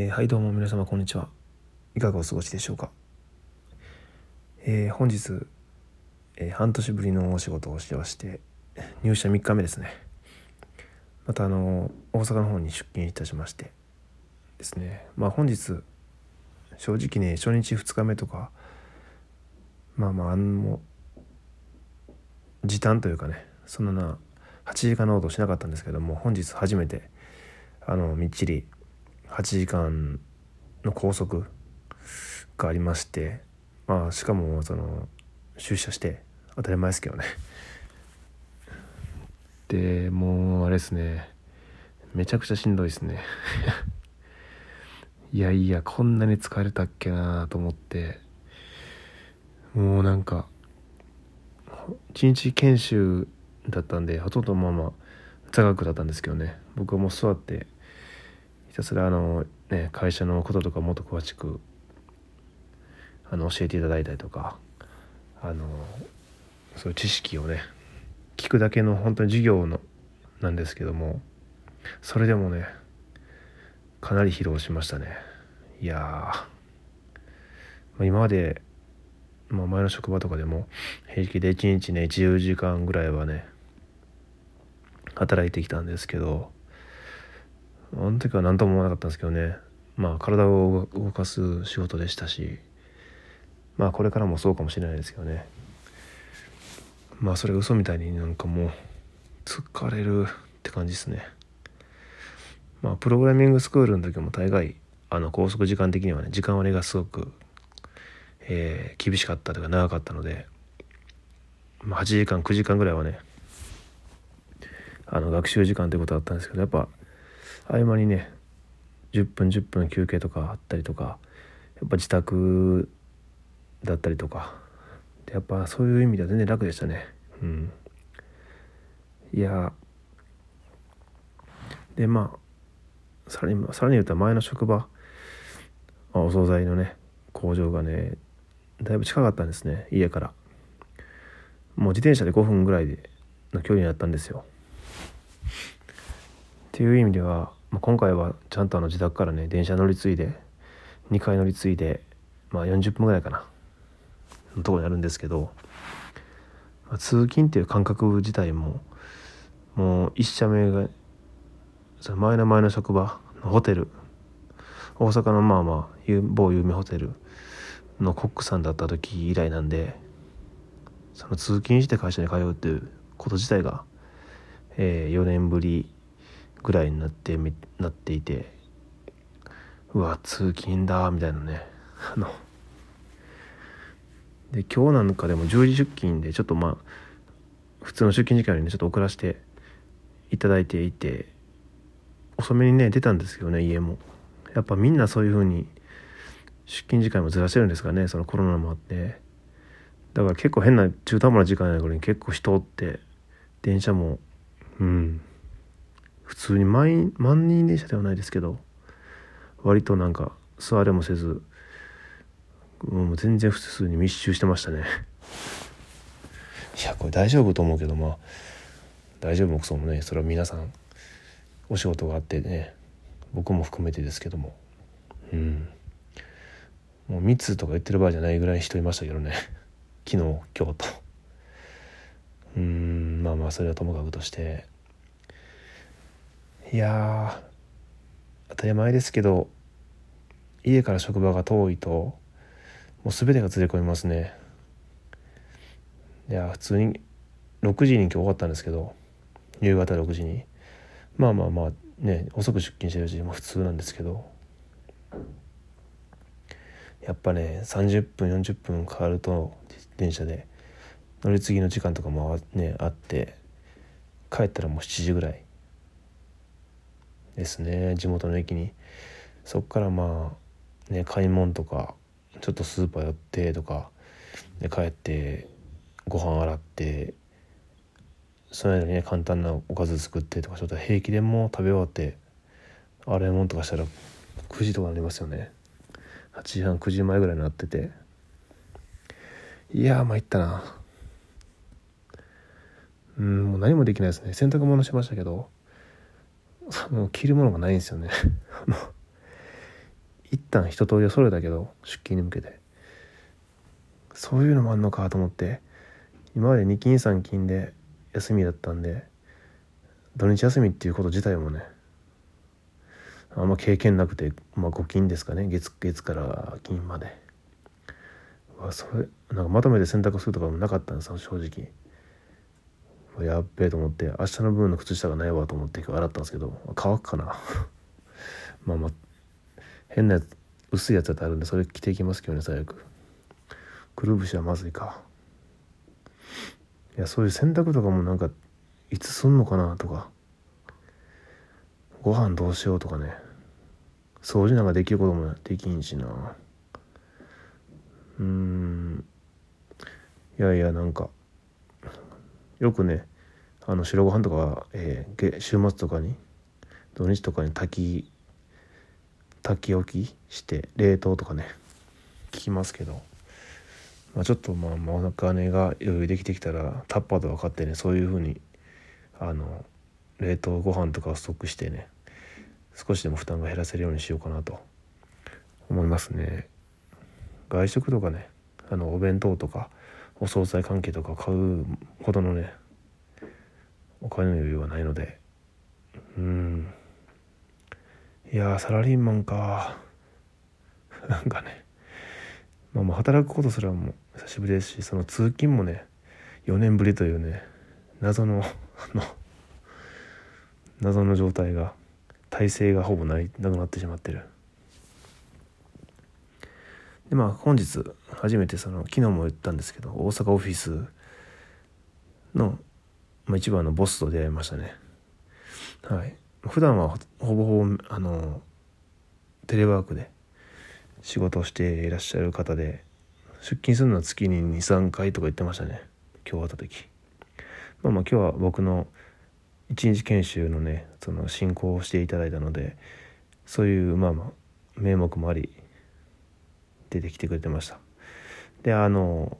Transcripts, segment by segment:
えーはいどうも皆様こんにちは。いかがお過ごしでしょうか、えー本日、えー半年ぶりのお仕事をしてまして入社3日目ですね。またあの大阪の方に出勤いたしましてですね。まあ本日正直ね初日2日目とかまあまああの時短というかねそんなな8時間労働しなかったんですけども本日初めてあのみっちり8時間の拘束がありましてまあしかもその出社して当たり前ですけどね。でもうあれですね。めちゃくちゃしんどいですね。いやいやこんなに疲れたっけなと思って。もうなんか一日研修だったんでほとんどまあまあ座学だったんですけどね。僕はもう座ってひたすらあの、ね、会社のこととかもっと詳しくあの教えていただいたりとかあのそういう知識をね聞くだけの本当に授業のなんですけどもそれでもねかなり疲労しましたね。いや、まあ、今まで、まあ、前の職場とかでも平気で1日ね10時間ぐらいはね働いてきたんですけどあの時は何とも思わなかったんですけどね。まあ体を動かす仕事でしたしまあこれからもそうかもしれないですけどね。まあそれ嘘みたいになんかもう疲れるって感じですね。まあプログラミングスクールの時も大概あの拘束時間的にはね時間割がすごく、えー厳しかったというか長かったので、まあ、8時間9時間ぐらいはねあの学習時間ということだったんですけどやっぱ合間にね10分10分休憩とかあったりとかやっぱ自宅だったりとか。やっぱそういう意味では全然楽でしたね。うん。いや。でまあさらにさらに言うと前の職場。あお惣菜のね工場がねだいぶ近かったんですね。家から。もう自転車で5分ぐらいの距離になったんですよ。っていう意味では、まあ、今回はちゃんとあの自宅からね電車乗り継いで2回乗り継いでまあ40分ぐらいかなのとこにあるんですけど、まあ通勤っていう感覚自体ももう一社目がその前の前の職場のホテル大阪のまあまあ某有名ホテルのコックさんだった時以来なんでその通勤して会社に通うっていうこと自体が、え4年ぶりぐらいになってなっていてうわ通勤だみたいなね。あので今日なんかでも10時出勤でちょっとまあ普通の出勤時間よりねちょっと遅らせていただいていて遅めにね出たんですけどね家も。やっぱみんなそういう風に出勤時間もずらしてるんですかねそのコロナもあって。だから結構変な中途半端な時間や頃に結構人って電車もうん。普通に満員万人電車ではないですけど割となんか座れもせずもう全然普通に密集してましたね。いやこれ大丈夫と思うけどまあ大丈夫もクソもねそれは皆さんお仕事があってね僕も含めてですけども。うん。もう密とか言ってる場合じゃないぐらい人いましたけどね。昨日今日と。うんまあまあそれはともかくとして。いや当たり前ですけど家から職場が遠いともう全てがずれ込みますね。いや普通に6時に今日終わったんですけど夕方6時に。まあまあまあね遅く出勤してるし、まあ、普通なんですけど。やっぱね30分40分かかると電車で乗り継ぎの時間とかも,、ね、あって帰ったらもう7時ぐらい。ですね地元の駅に。そっからまあね買い物とかちょっとスーパー寄ってとかで帰ってご飯洗ってその間にね簡単なおかず作ってとかちょっと平気でも食べ終わって洗い物とかしたら9時とかになりますよね。8時半9時前ぐらいになってて。いやー参ったな。うんもう何もできないですね。洗濯物しましたけど。もう着るものがないんですよね。一旦一通り揃えたけど出勤に向けて。そういうのもあんのかと思って今まで2勤3勤で休みだったんで土日休みっていうこと自体もねあんま経験なくて、まあ、5勤ですかね月月から金まで。わそれなんかまとめて洗濯するとかもなかったんですよ正直。やっべえと思って明日の分の靴下がないわと思って洗ったんですけど乾くかな。まあまあ変なやつ薄いやつだってあるんでそれ着ていきますけどね最悪。くるぶしはまずいか。いやそういう洗濯とかもなんかいつすんのかなとか。ご飯どうしようとかね。掃除なんかできることもできんしな。うん。いやいやなんか。よくねあの白ご飯とか、えー、週末とかに土日とかに炊き炊き置きして冷凍とかね聞きますけど、まあ、ちょっとまあお金が余裕できてきたらタッパーとか買ってねそういうふうにあの冷凍ご飯とかをストックしてね少しでも負担が減らせるようにしようかなと思いますね。外食とかねあのお弁当とかお惣菜関係とか買うほどのねお金の余裕はないので。うん。いやサラリーマンか。なんかね。まあまあ働くことすらも久しぶりですしその通勤もね4年ぶりというね謎の 謎の状態が体制がほぼないなくなってしまってる。でまあ本日初めてその昨日も言ったんですけど大阪オフィスの、まあ、一番のボスと出会いましたね。はい。普段はほぼほぼあのテレワークで仕事をしていらっしゃる方で出勤するのは月に23回とか言ってましたね。今日会った時。まあまあ今日は僕の一日研修のねその進行をしていただいたのでそういうまあまあ名目もあり出てきてくれてました。であの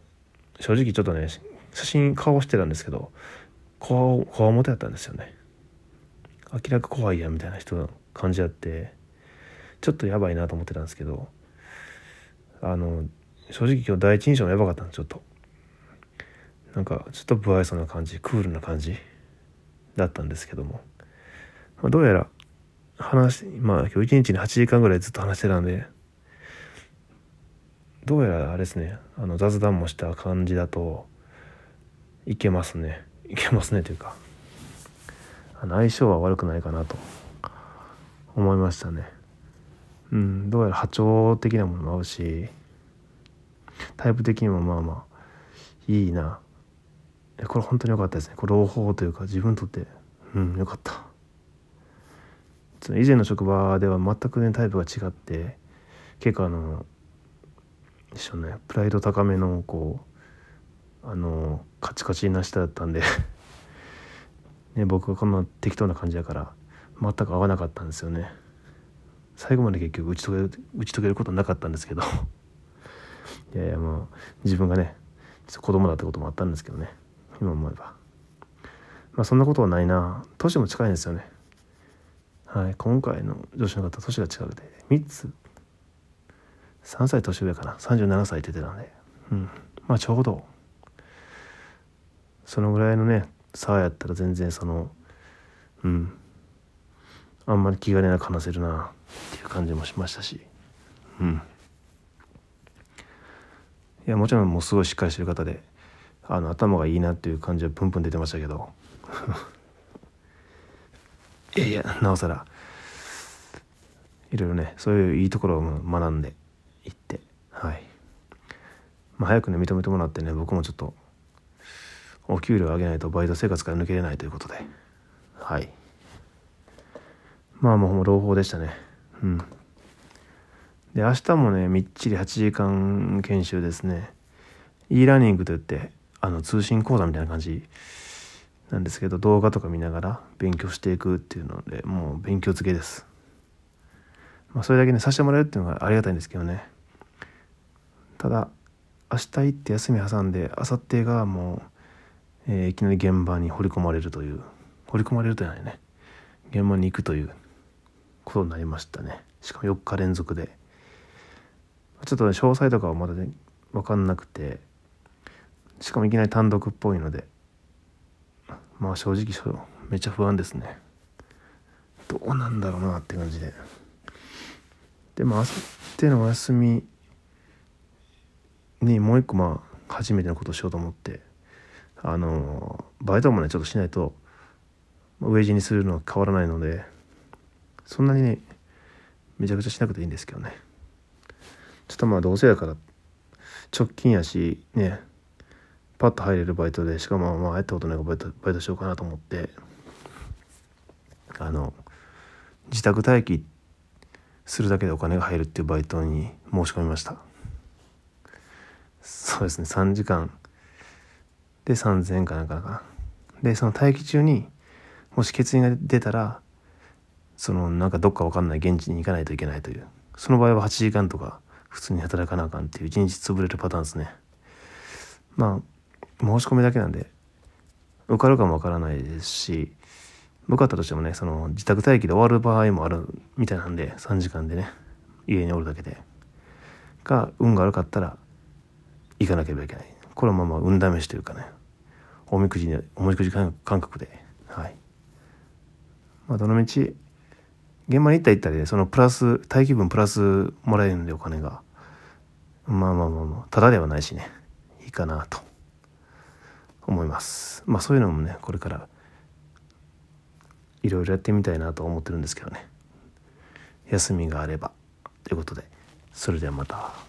正直ちょっとね写真顔してたんですけどこわもてやったんですよね。明らか怖いやみたいな人の感じあってちょっとやばいなと思ってたんですけどあの正直今日第一印象もやばかったんでちょっと。なんかちょっと不愛想な感じクールな感じだったんですけども、まあ、どうやら話まあ今日一日に8時間ぐらいずっと話してたんでどうやらあれですねあの雑談もした感じだといけますね。いけますねというかあの相性は悪くないかなと思いましたね。うんどうやら波長的なものも合うしタイプ的にもまあまあいいな。これ本当に良かったですね。これ朗報というか自分にとってうん良かった。以前の職場では全くねタイプが違って結構あの一緒ね。プライド高めのこうあのカチカチな人だったんで。ね僕はこんな適当な感じだから全く合わなかったんですよね。最後まで結局打ち解ける打ち解けることなかったんですけど。いやいやもう自分がね子供だってこともあったんですけどね。今思えば。まあそんなことはないな。年も近いんですよね。はい。今回の女子の方年が近くて3つ3歳年上かな。37歳って言ってたんで。うん。まあちょうどそのぐらいのね差やったら全然そのうん。あんまり気兼ねなく話せるなっていう感じもしましたし。うん。いやもちろんもうすごいしっかりしてる方であの頭がいいなっていう感じはプンプン出てましたけど。いやいやなおさらいろいろねそういういいところを学んでいって。はい。まあ早くね認めてもらってね僕もちょっとお給料上げないとバイト生活から抜けれないということで。はい。まあもう朗報でしたね。うん。で明日もねみっちり8時間研修ですね。e ラーニングといってあの通信講座みたいな感じなんですけど動画とか見ながら勉強していくっていうのでもう勉強付けです、まあ、それだけねさせてもらえるっていうのがありがたいんですけどね。ただ明日行って休み挟んで明後日がもう、えー、いきなり現場に掘り込まれるという掘り込まれるというのはね現場に行くということになりましたね。しかも4日連続で。ちょっとね詳細とかはまだね分かんなくてしかもいきなり単独っぽいのでまあ正直めっちゃ不安ですね。どうなんだろうなって感じで。でもあさってのお休みにもう一個まあ初めてのことをしようと思ってあのバイトもねちょっとしないと飢え死にするのは変わらないのでそんなにねめちゃくちゃしなくていいんですけどね。ちょっとまあどうせやから直近やしねパッと入れるバイトでしかもまあやったことないバイトバイトしようかなと思ってあの自宅待機ってするだけでお金が入るっていうバイトに申し込みました。そうですね。3時間。で3000円かなんかかな。でその待機中にもし欠員が出たらそのなんかどっか分かんない現地に行かないといけないという。その場合は8時間とか普通に働かなあかんっていう1日潰れるパターンですね。まあ申し込みだけなんで受かるかも分からないですし受かったとしてもねその自宅待機で終わる場合もあるみたいなんで3時間でね家におるだけで。が運が悪かったら行かなければいけない。これはまま運試しというかねおみくじにおみくじ感覚で。はい。まあどのみち現場に行ったら行ったりでそのプラス待機分プラスもらえるんでお金がまあまあまあまあただではないしねいいかなと思います。まあそういうのもねこれからいろいろやってみたいなと思ってるんですけどね休みがあればということでそれではまた。